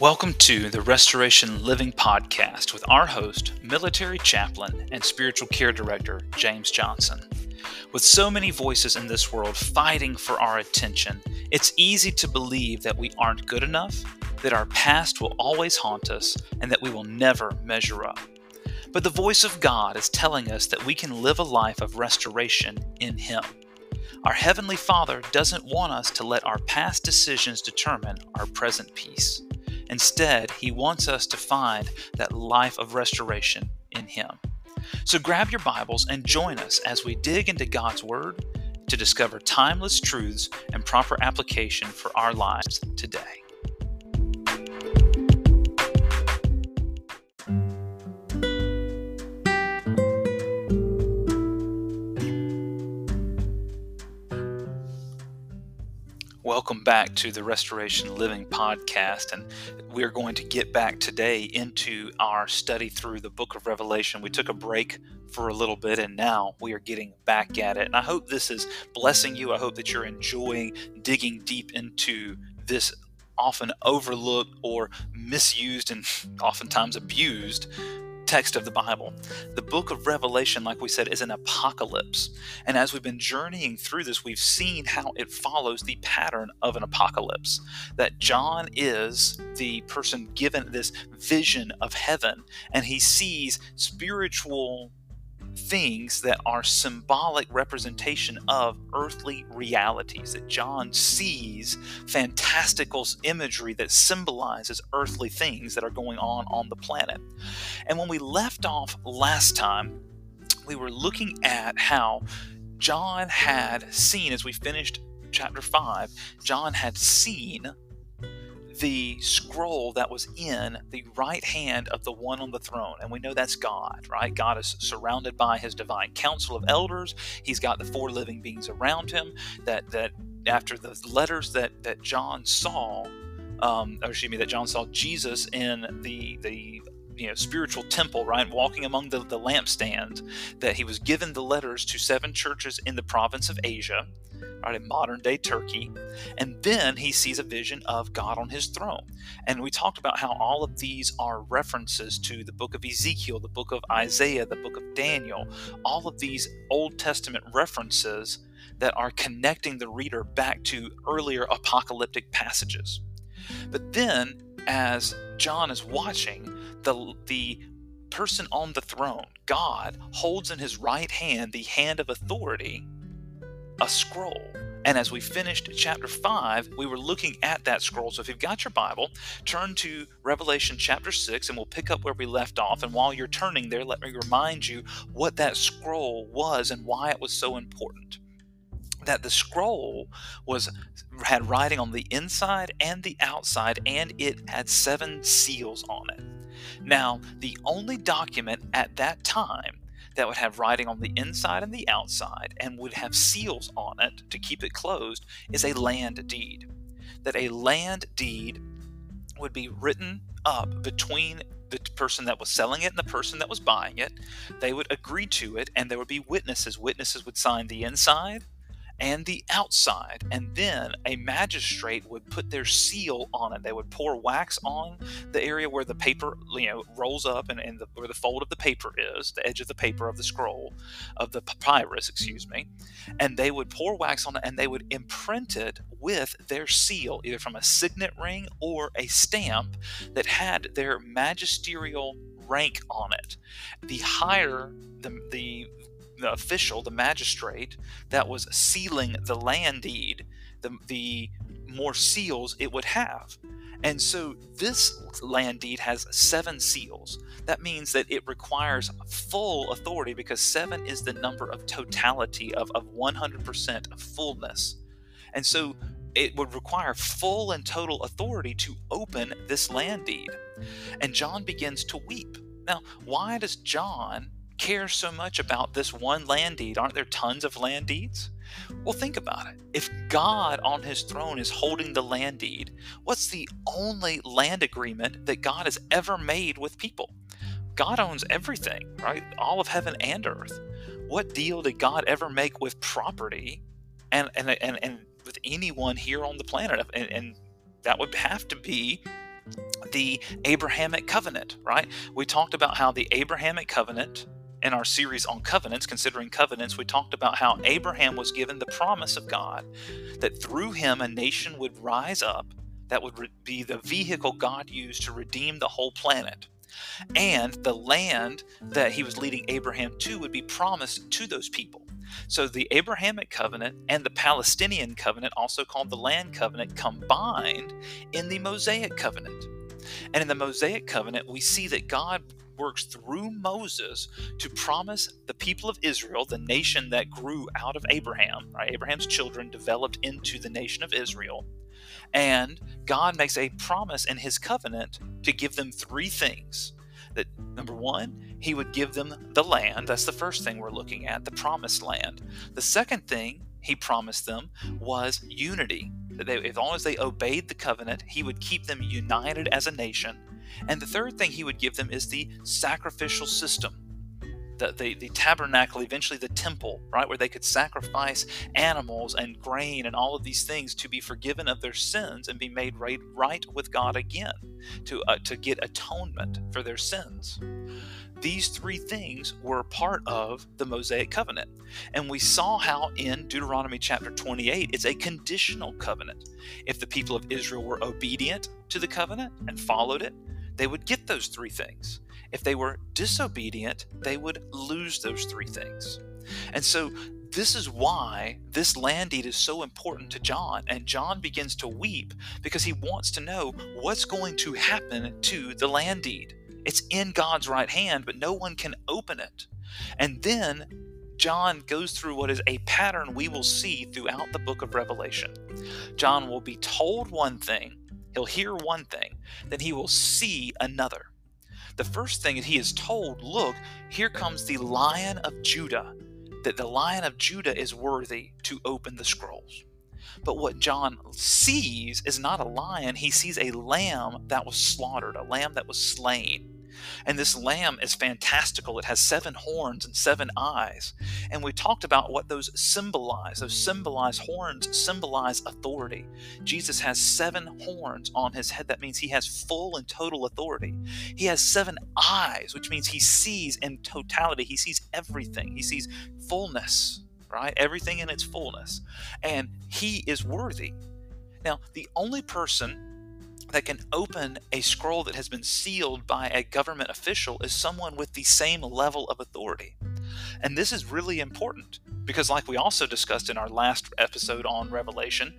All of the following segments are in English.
Welcome to the Restoration Living Podcast with our host, military chaplain, and spiritual care director, James Johnson. With so many voices in this world fighting for our attention, it's easy to believe that we aren't good enough, that our past will always haunt us, and that we will never measure up. But the voice of God is telling us that we can live a life of restoration in Him. Our Heavenly Father doesn't want us to let our past decisions determine our present peace. Instead, He wants us to find that life of restoration in Him. So grab your Bibles and join us as we dig into God's Word to discover timeless truths and proper application for our lives today. Welcome back to the Restoration Living podcast. And we're going to get back today into our study through the book of Revelation. We took a break for a little bit and now we are getting back at it. And I hope this is blessing you. I hope that you're enjoying digging deep into this often overlooked or misused and oftentimes abused text of the Bible. The book of Revelation, like we said, is an apocalypse. And as we've been journeying through this, we've seen how it follows the pattern of an apocalypse. That John is the person given this vision of heaven, and he sees spiritual things that are symbolic representation of earthly realities that John sees fantastical imagery that symbolizes earthly things that are going on on the planet. And when we left off last time, we were looking at how John had seen as we finished chapter 5, John had seen the scroll that was in the right hand of the one on the throne. And we know that's God, right? God is surrounded by his divine council of elders. He's got the four living beings around him that that after the letters that that John saw, um, or excuse me, that John saw Jesus in the the you know spiritual temple right walking among the, the lampstands that he was given the letters to seven churches in the province of asia right, in modern day Turkey. And then he sees a vision of God on his throne. And we talked about how all of these are references to the book of Ezekiel, the book of Isaiah, the book of Daniel, all of these Old Testament references that are connecting the reader back to earlier apocalyptic passages. But then, as John is watching, the, the person on the throne, God, holds in his right hand the hand of authority a scroll. And as we finished chapter 5, we were looking at that scroll. So if you've got your Bible, turn to Revelation chapter 6 and we'll pick up where we left off. And while you're turning there, let me remind you what that scroll was and why it was so important. That the scroll was had writing on the inside and the outside, and it had seven seals on it. Now, the only document at that time that would have writing on the inside and the outside and would have seals on it to keep it closed is a land deed. That a land deed would be written up between the person that was selling it and the person that was buying it. They would agree to it, and there would be witnesses. Witnesses would sign the inside and the outside. And then a magistrate would put their seal on it. They would pour wax on the area where the paper, you know, rolls up and, and the, where the fold of the paper is, the edge of the paper of the scroll, of the papyrus, excuse me. And they would pour wax on it and they would imprint it with their seal, either from a signet ring or a stamp that had their magisterial rank on it. The higher the, the the official, the magistrate that was sealing the land deed, the, the more seals it would have. And so this land deed has seven seals. That means that it requires full authority because seven is the number of totality, of, of 100% of fullness. And so it would require full and total authority to open this land deed. And John begins to weep. Now, why does John cares so much about this one land deed? Aren't there tons of land deeds? Well, think about it. If God on his throne is holding the land deed, what's the only land agreement that God has ever made with people? God owns everything, right? All of heaven and earth. What deal did God ever make with property and and and, and with anyone here on the planet? And, and that would have to be the Abrahamic covenant, right? We talked about how the Abrahamic covenant in our series on covenants, considering covenants, we talked about how Abraham was given the promise of God that through him a nation would rise up that would be the vehicle God used to redeem the whole planet. And the land that he was leading Abraham to would be promised to those people. So the Abrahamic covenant and the Palestinian covenant, also called the land covenant, combined in the Mosaic covenant. And in the Mosaic covenant, we see that God works through Moses to promise the people of Israel, the nation that grew out of Abraham, right? Abraham's children developed into the nation of Israel. And God makes a promise in his covenant to give them three things. That number one, he would give them the land. That's the first thing we're looking at, the promised land. The second thing he promised them was unity. That they, as long as they obeyed the covenant, he would keep them united as a nation. And the third thing he would give them is the sacrificial system the, the, the tabernacle, eventually the temple, right, where they could sacrifice animals and grain and all of these things to be forgiven of their sins and be made right, right with God again, to, uh, to get atonement for their sins. These three things were part of the Mosaic covenant. And we saw how in Deuteronomy chapter 28, it's a conditional covenant. If the people of Israel were obedient to the covenant and followed it, they would get those three things. If they were disobedient, they would lose those three things. And so this is why this land deed is so important to John. And John begins to weep because he wants to know what's going to happen to the land deed. It's in God's right hand, but no one can open it. And then John goes through what is a pattern we will see throughout the book of Revelation. John will be told one thing, he'll hear one thing, then he will see another the first thing he is told, look, here comes the lion of Judah, that the lion of Judah is worthy to open the scrolls. But what John sees is not a lion, he sees a lamb that was slaughtered, a lamb that was slain. And this lamb is fantastical. It has seven horns and seven eyes. And we talked about what those symbolize. Those symbolize horns, symbolize authority. Jesus has seven horns on his head. That means he has full and total authority. He has seven eyes, which means he sees in totality. He sees everything, he sees fullness, right? Everything in its fullness. And he is worthy. Now, the only person that can open a scroll that has been sealed by a government official is someone with the same level of authority. And this is really important because, like we also discussed in our last episode on Revelation,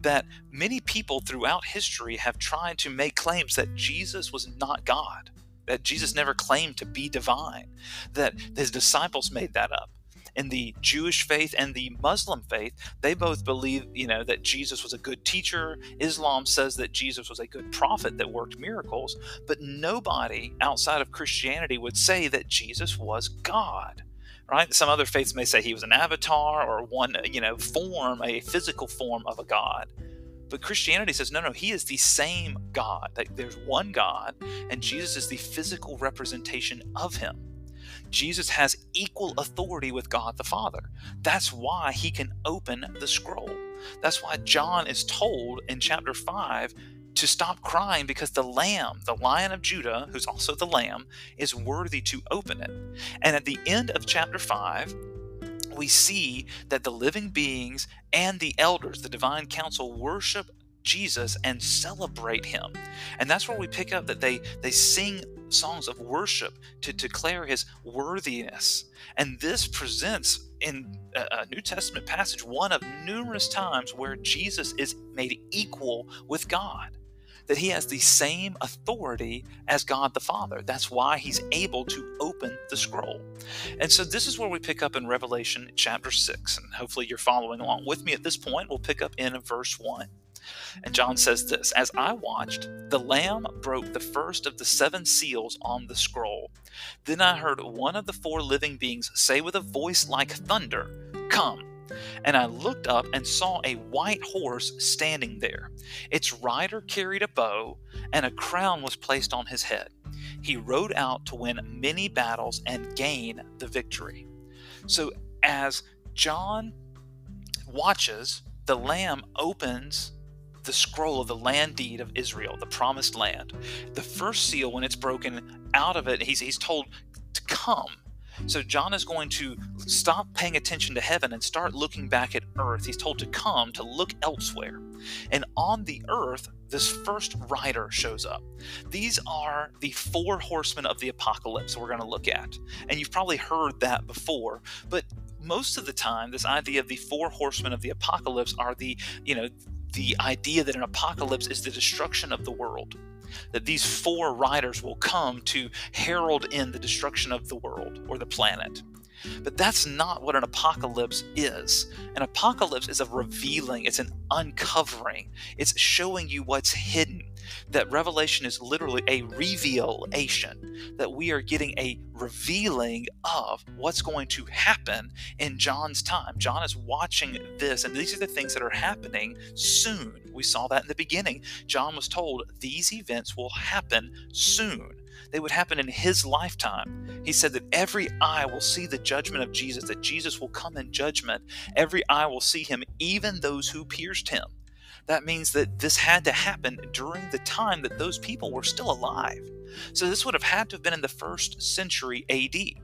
that many people throughout history have tried to make claims that Jesus was not God, that Jesus never claimed to be divine, that his disciples made that up in the Jewish faith and the Muslim faith, they both believe, you know, that Jesus was a good teacher. Islam says that Jesus was a good prophet that worked miracles, but nobody outside of Christianity would say that Jesus was God. Right? Some other faiths may say he was an avatar or one, you know, form, a physical form of a god. But Christianity says, no, no, he is the same God. That there's one God, and Jesus is the physical representation of him. Jesus has equal authority with God the Father. That's why he can open the scroll. That's why John is told in chapter 5 to stop crying because the Lamb, the Lion of Judah, who's also the Lamb, is worthy to open it. And at the end of chapter 5, we see that the living beings and the elders, the divine council, worship Jesus and celebrate him. And that's where we pick up that they they sing songs of worship to declare his worthiness. And this presents in a New Testament passage one of numerous times where Jesus is made equal with God. That he has the same authority as God the Father. That's why he's able to open the scroll. And so this is where we pick up in Revelation chapter 6. And hopefully you're following along with me at this point. We'll pick up in verse 1. And John says this As I watched, the Lamb broke the first of the seven seals on the scroll. Then I heard one of the four living beings say with a voice like thunder, Come. And I looked up and saw a white horse standing there. Its rider carried a bow, and a crown was placed on his head. He rode out to win many battles and gain the victory. So, as John watches, the Lamb opens the scroll of the land deed of Israel, the promised land. The first seal, when it's broken out of it, he's, he's told to come. So John is going to stop paying attention to heaven and start looking back at earth. He's told to come, to look elsewhere. And on the earth, this first rider shows up. These are the four horsemen of the apocalypse we're going to look at. And you've probably heard that before, but most of the time this idea of the four horsemen of the apocalypse are the, you know, the idea that an apocalypse is the destruction of the world that these four riders will come to herald in the destruction of the world or the planet. But that's not what an apocalypse is. An apocalypse is a revealing, it's an uncovering, it's showing you what's hidden. That revelation is literally a revelation, that we are getting a revealing of what's going to happen in John's time. John is watching this, and these are the things that are happening soon. We saw that in the beginning. John was told these events will happen soon. They would happen in his lifetime. He said that every eye will see the judgment of Jesus, that Jesus will come in judgment. Every eye will see him, even those who pierced him. That means that this had to happen during the time that those people were still alive. So this would have had to have been in the first century AD.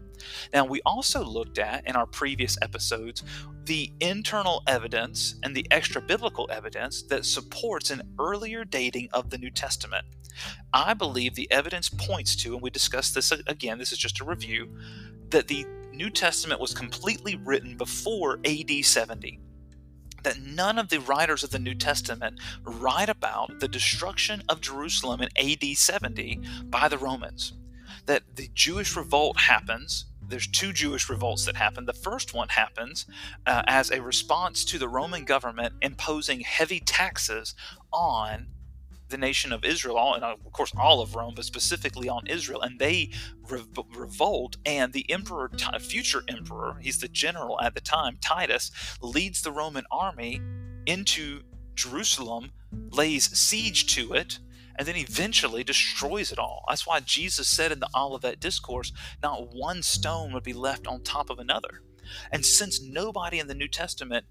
Now, we also looked at in our previous episodes the internal evidence and the extra biblical evidence that supports an earlier dating of the New Testament. I believe the evidence points to, and we discussed this again, this is just a review, that the New Testament was completely written before AD 70 that none of the writers of the New Testament write about the destruction of Jerusalem in AD 70 by the Romans. That the Jewish revolt happens there's two Jewish revolts that happen. The first one happens uh, as a response to the Roman government imposing heavy taxes on the nation of Israel, and uh, of course all of Rome, but specifically on Israel, and they re- revolt. And the emperor, future emperor, he's the general at the time, Titus, leads the Roman army into Jerusalem, lays siege to it, and then eventually destroys it all. That's why Jesus said in the Olivet Discourse, not one stone would be left on top of another. And since nobody in the New Testament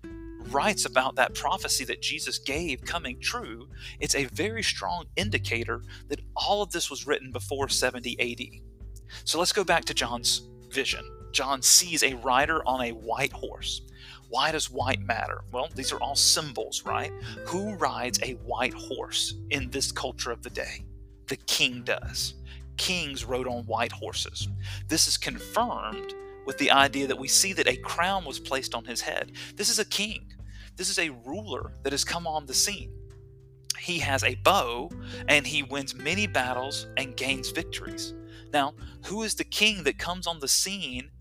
writes about that prophecy that Jesus gave coming true, it's a very strong indicator that all of this was written before 70 AD. So let's go back to John's vision. John sees a rider on a white horse. Why does white matter? Well, these are all symbols, right? Who rides a white horse in this culture of the day? The king does. Kings rode on white horses. This is confirmed with the idea that we see that a crown was placed on his head. This is a king. This is a ruler that has come on the scene. He has a bow and he wins many battles and gains victories. Now, who is the king that comes on the scene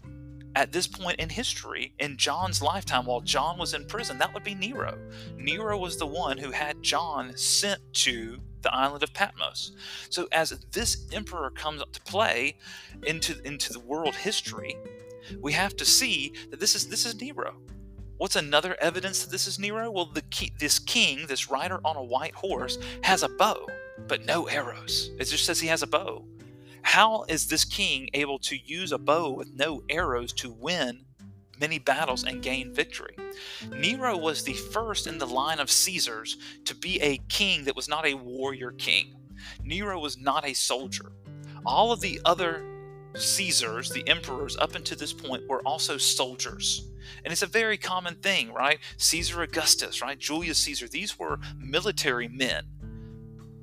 at this point in history, in John's lifetime, while John was in prison, that would be Nero. Nero was the one who had John sent to the island of Patmos. So as this emperor comes to play into, into the world history, we have to see that this is this is Nero. What's another evidence that this is Nero? Well, the this king, this rider on a white horse, has a bow, but no arrows. It just says he has a bow. How is this king able to use a bow with no arrows to win many battles and gain victory? Nero was the first in the line of Caesars to be a king that was not a warrior king. Nero was not a soldier. All of the other Caesars, the emperors, up until this point, were also soldiers. And it's a very common thing, right? Caesar Augustus, right? Julius Caesar, these were military men.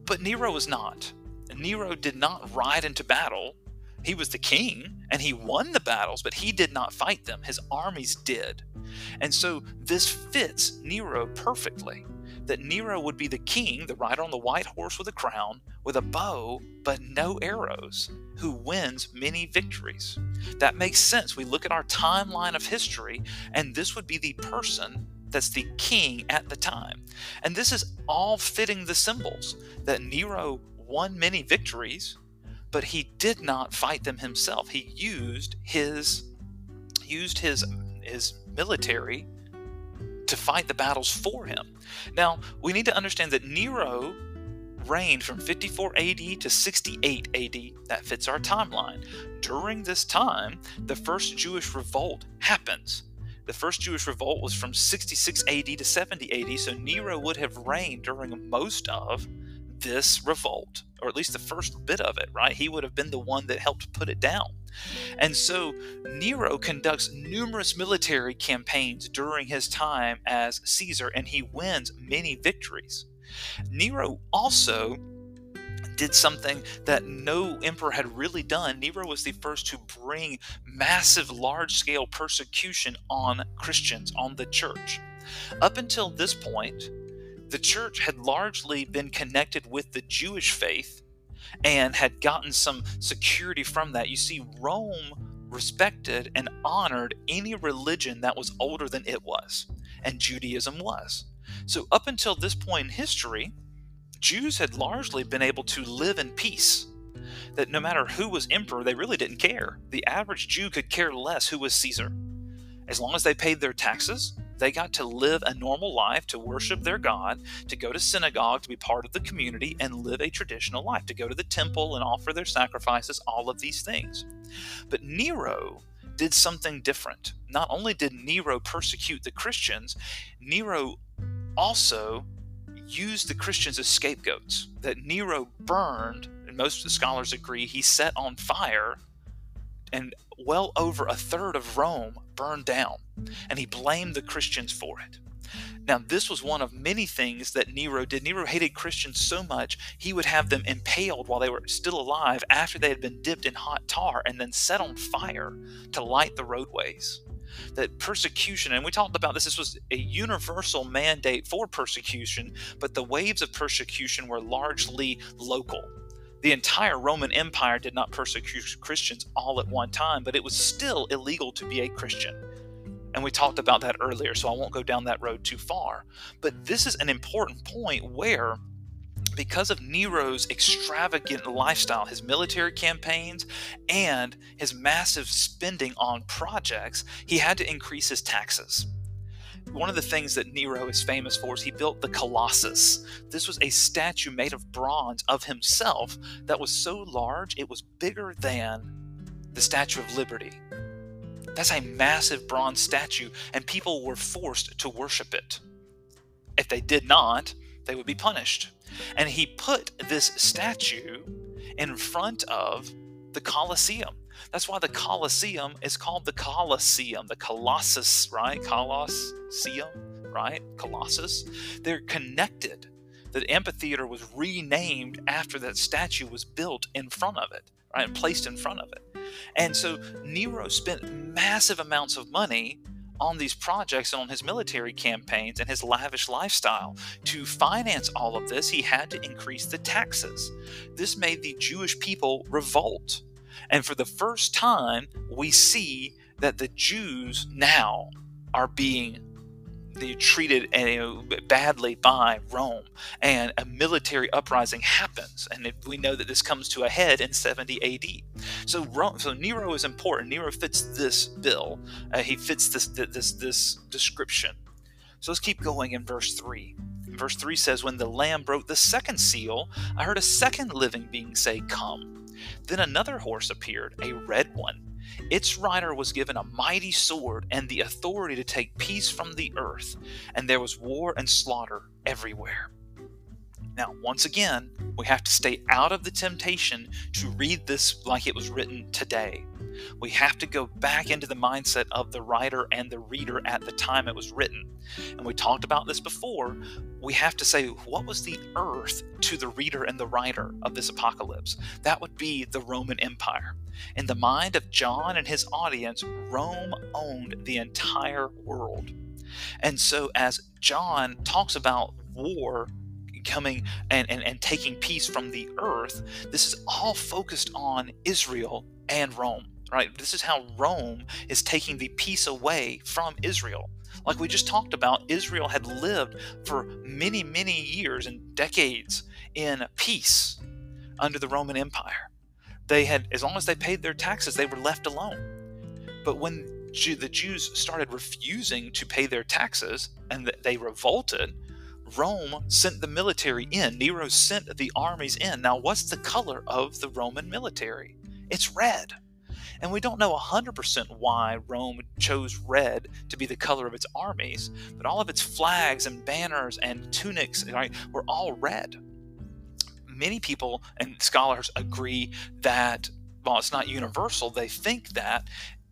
But Nero was not. Nero did not ride into battle. He was the king and he won the battles, but he did not fight them. His armies did. And so this fits Nero perfectly that Nero would be the king, the rider on the white horse with a crown, with a bow, but no arrows, who wins many victories. That makes sense. We look at our timeline of history, and this would be the person that's the king at the time. And this is all fitting the symbols that Nero won many victories, but he did not fight them himself. He used his used his his military to fight the battles for him. Now, we need to understand that Nero reigned from 54 AD to 68 AD. That fits our timeline. During this time, the first Jewish revolt happens. The first Jewish revolt was from 66 AD to 70 AD, so Nero would have reigned during most of this revolt, or at least the first bit of it, right? He would have been the one that helped put it down. And so Nero conducts numerous military campaigns during his time as Caesar, and he wins many victories. Nero also did something that no emperor had really done. Nero was the first to bring massive, large scale persecution on Christians, on the church. Up until this point, the church had largely been connected with the Jewish faith and had gotten some security from that. You see, Rome respected and honored any religion that was older than it was, and Judaism was. So, up until this point in history, Jews had largely been able to live in peace. That no matter who was emperor, they really didn't care. The average Jew could care less who was Caesar. As long as they paid their taxes, they got to live a normal life, to worship their God, to go to synagogue, to be part of the community, and live a traditional life, to go to the temple and offer their sacrifices, all of these things. But Nero did something different. Not only did Nero persecute the Christians, Nero also used the Christians as scapegoats. That Nero burned, and most of the scholars agree, he set on fire, and well over a third of Rome burned down, and he blamed the Christians for it. Now, this was one of many things that Nero did. Nero hated Christians so much, he would have them impaled while they were still alive after they had been dipped in hot tar and then set on fire to light the roadways that persecution, and we talked about this, this was a universal mandate for persecution, but the waves of persecution were largely local. The entire Roman Empire did not persecute Christians all at one time, but it was still illegal to be a Christian. And we talked about that earlier, so I won't go down that road too far. But this is an important point where because of Nero's extravagant lifestyle, his military campaigns, and his massive spending on projects, he had to increase his taxes. One of the things that Nero is famous for is he built the Colossus. This was a statue made of bronze of himself that was so large it was bigger than the Statue of Liberty. That's a massive bronze statue, and people were forced to worship it. If they did not, they would be punished. And he put this statue in front of the Colosseum. That's why the Colosseum is called the Colosseum, the Colossus, right? Colosseum, right? Colossus. They're connected. The amphitheater was renamed after that statue was built in front of it, right? And placed in front of it. And so Nero spent massive amounts of money on these projects and on his military campaigns and his lavish lifestyle. To finance all of this, he had to increase the taxes. This made the Jewish people revolt. And for the first time, we see that the Jews now are being treated know, badly by Rome, and a military uprising happens, and we know that this comes to a head in 70 AD. So, Rome, so Nero is important. Nero fits this bill. Uh, he fits this this this description. So let's keep going in verse three. Verse 3 says, When the Lamb broke the second seal, I heard a second living being say, Come. Then another horse appeared, a red one its rider was given a mighty sword and the authority to take peace from the earth, and there was war and slaughter everywhere. Now, once again, we have to stay out of the temptation to read this like it was written today. We have to go back into the mindset of the writer and the reader at the time it was written. And we talked about this before. We have to say, what was the earth to the reader and the writer of this apocalypse? That would be the Roman Empire. In the mind of John and his audience, Rome owned the entire world. And so, as John talks about war coming and, and, and taking peace from the earth, this is all focused on Israel and Rome right? This is how Rome is taking the peace away from Israel. Like we just talked about, Israel had lived for many, many years and decades in peace under the Roman Empire. They had, as long as they paid their taxes, they were left alone. But when the Jews started refusing to pay their taxes and they revolted, Rome sent the military in. Nero sent the armies in. Now, what's the color of the Roman military? It's red. And we don't know 100% why Rome chose red to be the color of its armies, but all of its flags and banners and tunics right, were all red. Many people and scholars agree that, while it's not universal, they think that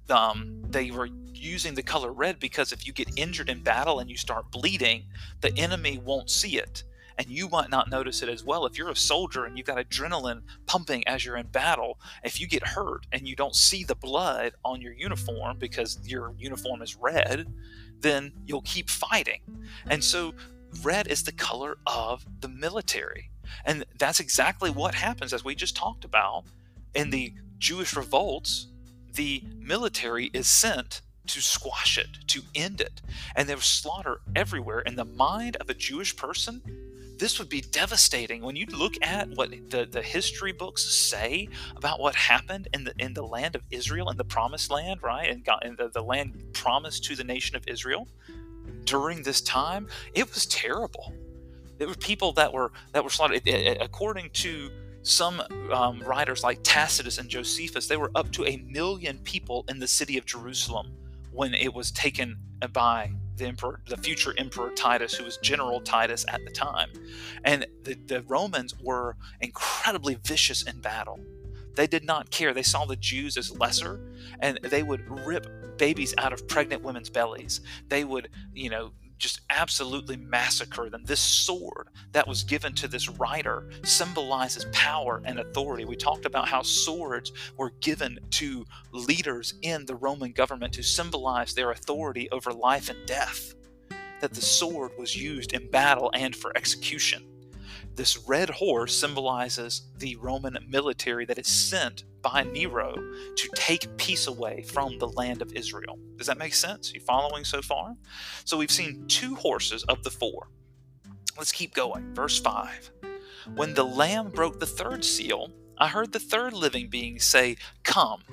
um, they were using the color red because if you get injured in battle and you start bleeding, the enemy won't see it and you might not notice it as well. If you're a soldier and you've got adrenaline pumping as you're in battle, if you get hurt and you don't see the blood on your uniform because your uniform is red, then you'll keep fighting. And so red is the color of the military. And that's exactly what happens, as we just talked about. In the Jewish revolts, the military is sent to squash it, to end it. And there was slaughter everywhere. In the mind of a Jewish person, this would be devastating when you look at what the, the history books say about what happened in the in the land of Israel in the promised land, right? And, and the, the land promised to the nation of Israel during this time, it was terrible. There were people that were that were slaughtered. According to some um, writers like Tacitus and Josephus, they were up to a million people in the city of Jerusalem when it was taken by the emperor, the future emperor Titus, who was General Titus at the time. And the, the Romans were incredibly vicious in battle. They did not care. They saw the Jews as lesser, and they would rip babies out of pregnant women's bellies. They would, you know, just absolutely massacre them. This sword that was given to this rider symbolizes power and authority. We talked about how swords were given to leaders in the Roman government to symbolize their authority over life and death. That the sword was used in battle and for execution. This red horse symbolizes the Roman military that is sent by Nero to take peace away from the land of Israel. Does that make sense? Are you following so far? So we've seen two horses of the four. Let's keep going. Verse 5. When the Lamb broke the third seal, I heard the third living being say, Come.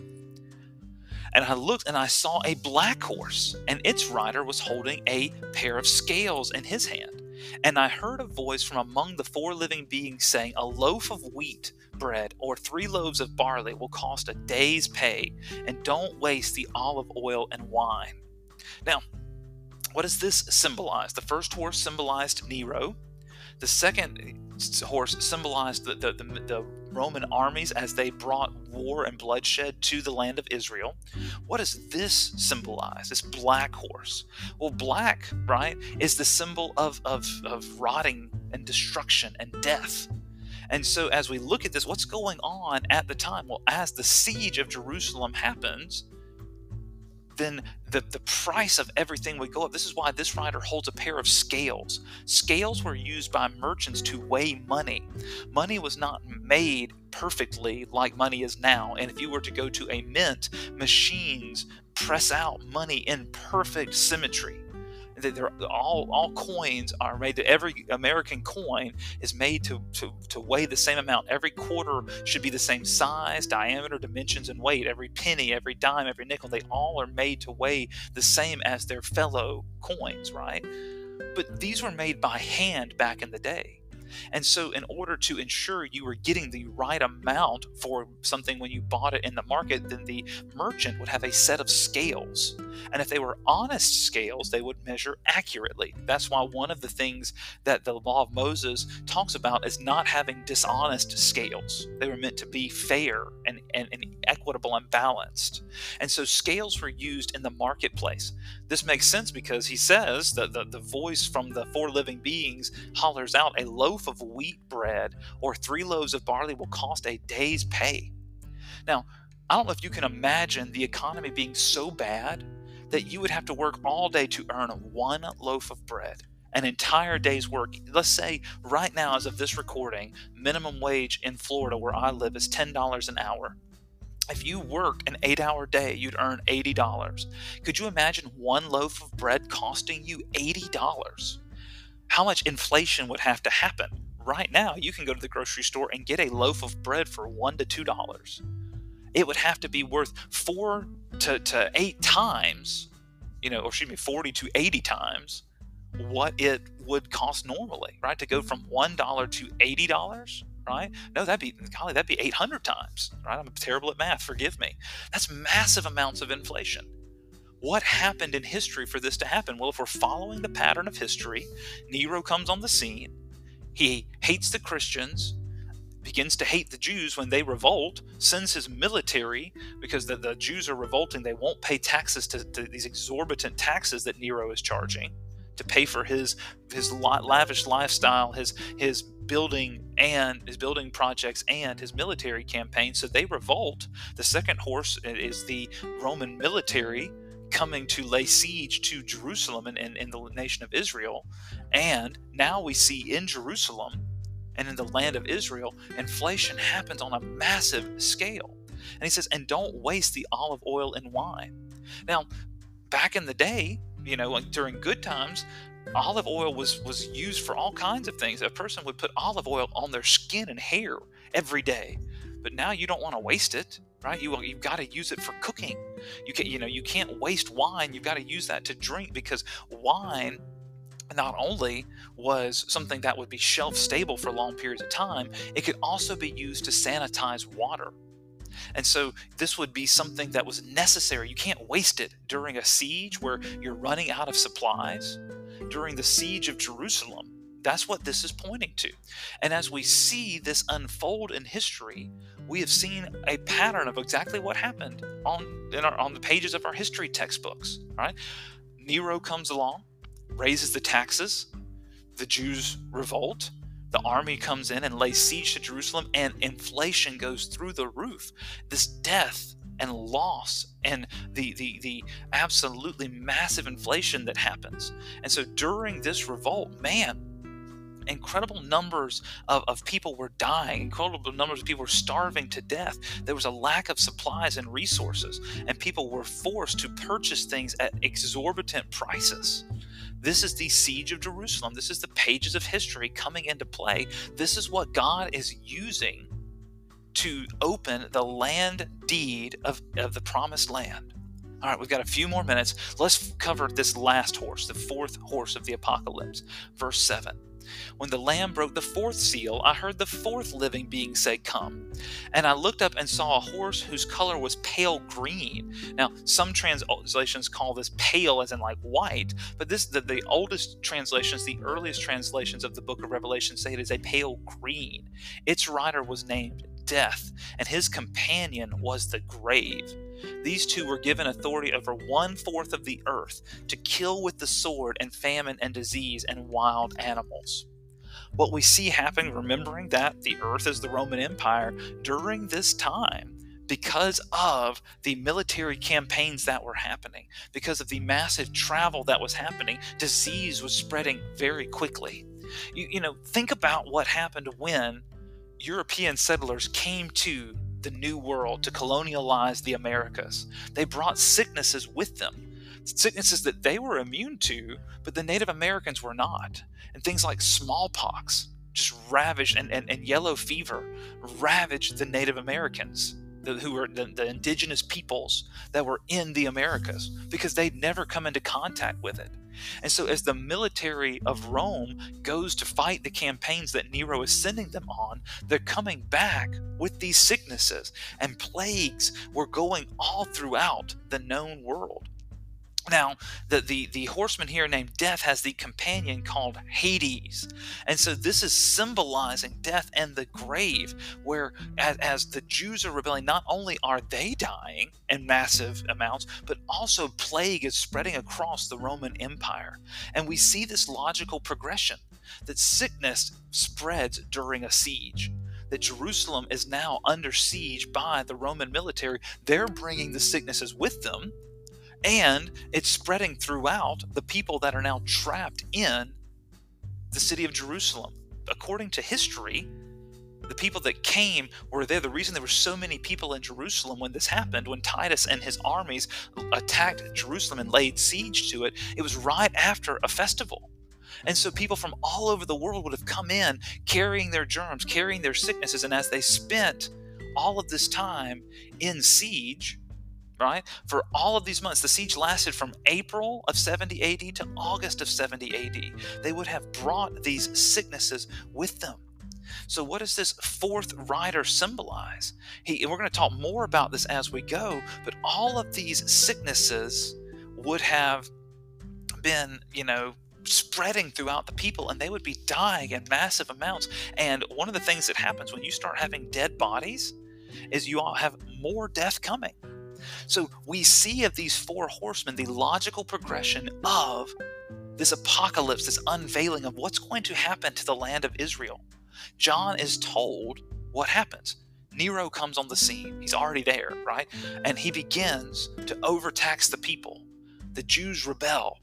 And I looked and I saw a black horse, and its rider was holding a pair of scales in his hand. And I heard a voice from among the four living beings saying, A loaf of wheat bread or three loaves of barley will cost a day's pay, and don't waste the olive oil and wine. Now, what does this symbolize? The first horse symbolized Nero. The second eh, horse symbolized the, the, the, the, Roman armies as they brought war and bloodshed to the land of Israel. What does this symbolize? This black horse. Well, black, right, is the symbol of, of, of rotting and destruction and death. And so, as we look at this, what's going on at the time? Well, as the siege of Jerusalem happens, then the, the price of everything would go up. This is why this writer holds a pair of scales. Scales were used by merchants to weigh money. Money was not made perfectly like money is now. And if you were to go to a mint, machines press out money in perfect symmetry they're all all coins are made to every American coin is made to, to to weigh the same amount. Every quarter should be the same size, diameter, dimensions, and weight. Every penny, every dime, every nickel, they all are made to weigh the same as their fellow coins, right? But these were made by hand back in the day. And so, in order to ensure you were getting the right amount for something when you bought it in the market, then the merchant would have a set of scales. And if they were honest scales, they would measure accurately. That's why one of the things that the law of Moses talks about is not having dishonest scales. They were meant to be fair and, and, and equitable and balanced. And so scales were used in the marketplace. This makes sense because he says that the, the voice from the four living beings hollers out a loaf of wheat bread or three loaves of barley will cost a day's pay. Now, I don't know if you can imagine the economy being so bad that you would have to work all day to earn one loaf of bread an entire day's work. Let's say right now, as of this recording, minimum wage in Florida, where I live, is $10 an hour. If you work an eight hour day, you'd earn $80. Could you imagine one loaf of bread costing you $80? How much inflation would have to happen? Right now, you can go to the grocery store and get a loaf of bread for one to two dollars. It would have to be worth four to, to eight times, you know, or excuse me, 40 to 80 times what it would cost normally, right? To go from $1 to $80, right? No, that'd be golly, that'd be 800 times, right? I'm terrible at math, forgive me. That's massive amounts of inflation. What happened in history for this to happen? Well, if we're following the pattern of history, Nero comes on the scene. He hates the Christians, begins to hate the Jews when they revolt, sends his military because the, the Jews are revolting. They won't pay taxes to, to these exorbitant taxes that Nero is charging to pay for his his lavish lifestyle, his his building and his building projects and his military campaign. So they revolt. The second horse is the Roman military coming to lay siege to Jerusalem and, and, and the nation of Israel. And now we see in Jerusalem and in the land of Israel, inflation happens on a massive scale. And he says, and don't waste the olive oil and wine. Now, back in the day, you know, like during good times, olive oil was was used for all kinds of things. A person would put olive oil on their skin and hair every day. But now you don't want to waste it, right? You you've got to use it for cooking. You can you know you can't waste wine. You've got to use that to drink because wine not only was something that would be shelf stable for long periods of time, it could also be used to sanitize water. And so this would be something that was necessary. You can't waste it during a siege where you're running out of supplies. During the siege of Jerusalem, that's what this is pointing to. And as we see this unfold in history, we have seen a pattern of exactly what happened on our, on the pages of our history textbooks. Right? Nero comes along, raises the taxes, the Jews revolt, the army comes in and lays siege to Jerusalem, and inflation goes through the roof. This death and loss and the, the, the absolutely massive inflation that happens. And so during this revolt, man, incredible numbers of, of people were dying, incredible numbers of people were starving to death. There was a lack of supplies and resources, and people were forced to purchase things at exorbitant prices. This is the siege of Jerusalem. This is the pages of history coming into play. This is what God is using to open the land deed of, of the promised land. All right, we've got a few more minutes. Let's cover this last horse, the fourth horse of the apocalypse. Verse 7. When the Lamb broke the fourth seal, I heard the fourth living being say, Come. And I looked up and saw a horse whose color was pale green. Now, some translations call this pale as in like white, but this the, the oldest translations, the earliest translations of the book of Revelation say it is a pale green. Its rider was named Death, and his companion was the grave. These two were given authority over one fourth of the earth to kill with the sword and famine and disease and wild animals. What we see happening, remembering that the earth is the Roman Empire during this time, because of the military campaigns that were happening, because of the massive travel that was happening, disease was spreading very quickly. You, you know, think about what happened when European settlers came to the New World to colonialize the Americas. They brought sicknesses with them, sicknesses that they were immune to, but the Native Americans were not. And things like smallpox just ravaged, and, and, and yellow fever ravaged the Native Americans. The, who were the, the indigenous peoples that were in the Americas because they'd never come into contact with it. And so, as the military of Rome goes to fight the campaigns that Nero is sending them on, they're coming back with these sicknesses, and plagues were going all throughout the known world. Now, the, the, the horseman here named Death has the companion called Hades. And so this is symbolizing death and the grave, where as, as the Jews are rebelling, not only are they dying in massive amounts, but also plague is spreading across the Roman Empire. And we see this logical progression that sickness spreads during a siege that Jerusalem is now under siege by the Roman military. They're bringing the sicknesses with them and it's spreading throughout the people that are now trapped in the city of Jerusalem. According to history, the people that came were there. The reason there were so many people in Jerusalem when this happened, when Titus and his armies attacked Jerusalem and laid siege to it, it was right after a festival. And so people from all over the world would have come in carrying their germs, carrying their sicknesses. And as they spent all of this time in siege, right? For all of these months, the siege lasted from April of 70 AD to August of 70 AD. They would have brought these sicknesses with them. So, what does this fourth rider symbolize? He, we're going to talk more about this as we go, but all of these sicknesses would have been, you know, spreading throughout the people and they would be dying in massive amounts. And one of the things that happens when you start having dead bodies is you all have more death coming. So we see of these four horsemen the logical progression of this apocalypse, this unveiling of what's going to happen to the land of Israel. John is told what happens. Nero comes on the scene. He's already there, right? And he begins to overtax the people. The Jews rebel.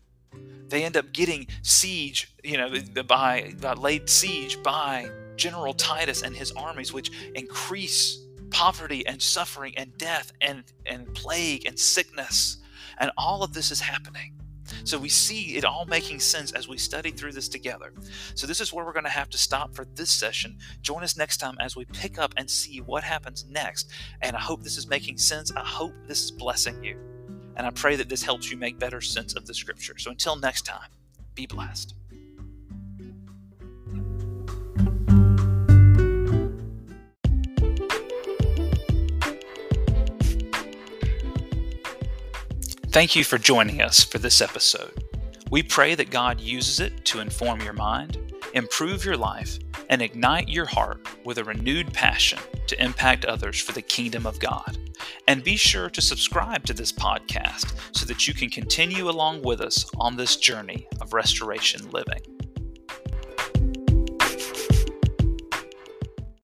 They end up getting siege, you know, by, by laid siege by General Titus and his armies, which increase poverty and suffering and death and, and plague and sickness. And all of this is happening. So we see it all making sense as we study through this together. So this is where we're going to have to stop for this session. Join us next time as we pick up and see what happens next. And I hope this is making sense. I hope this is blessing you. And I pray that this helps you make better sense of the scripture. So until next time, be blessed. Thank you for joining us for this episode. We pray that God uses it to inform your mind, improve your life, and ignite your heart with a renewed passion to impact others for the kingdom of God. And be sure to subscribe to this podcast so that you can continue along with us on this journey of restoration living.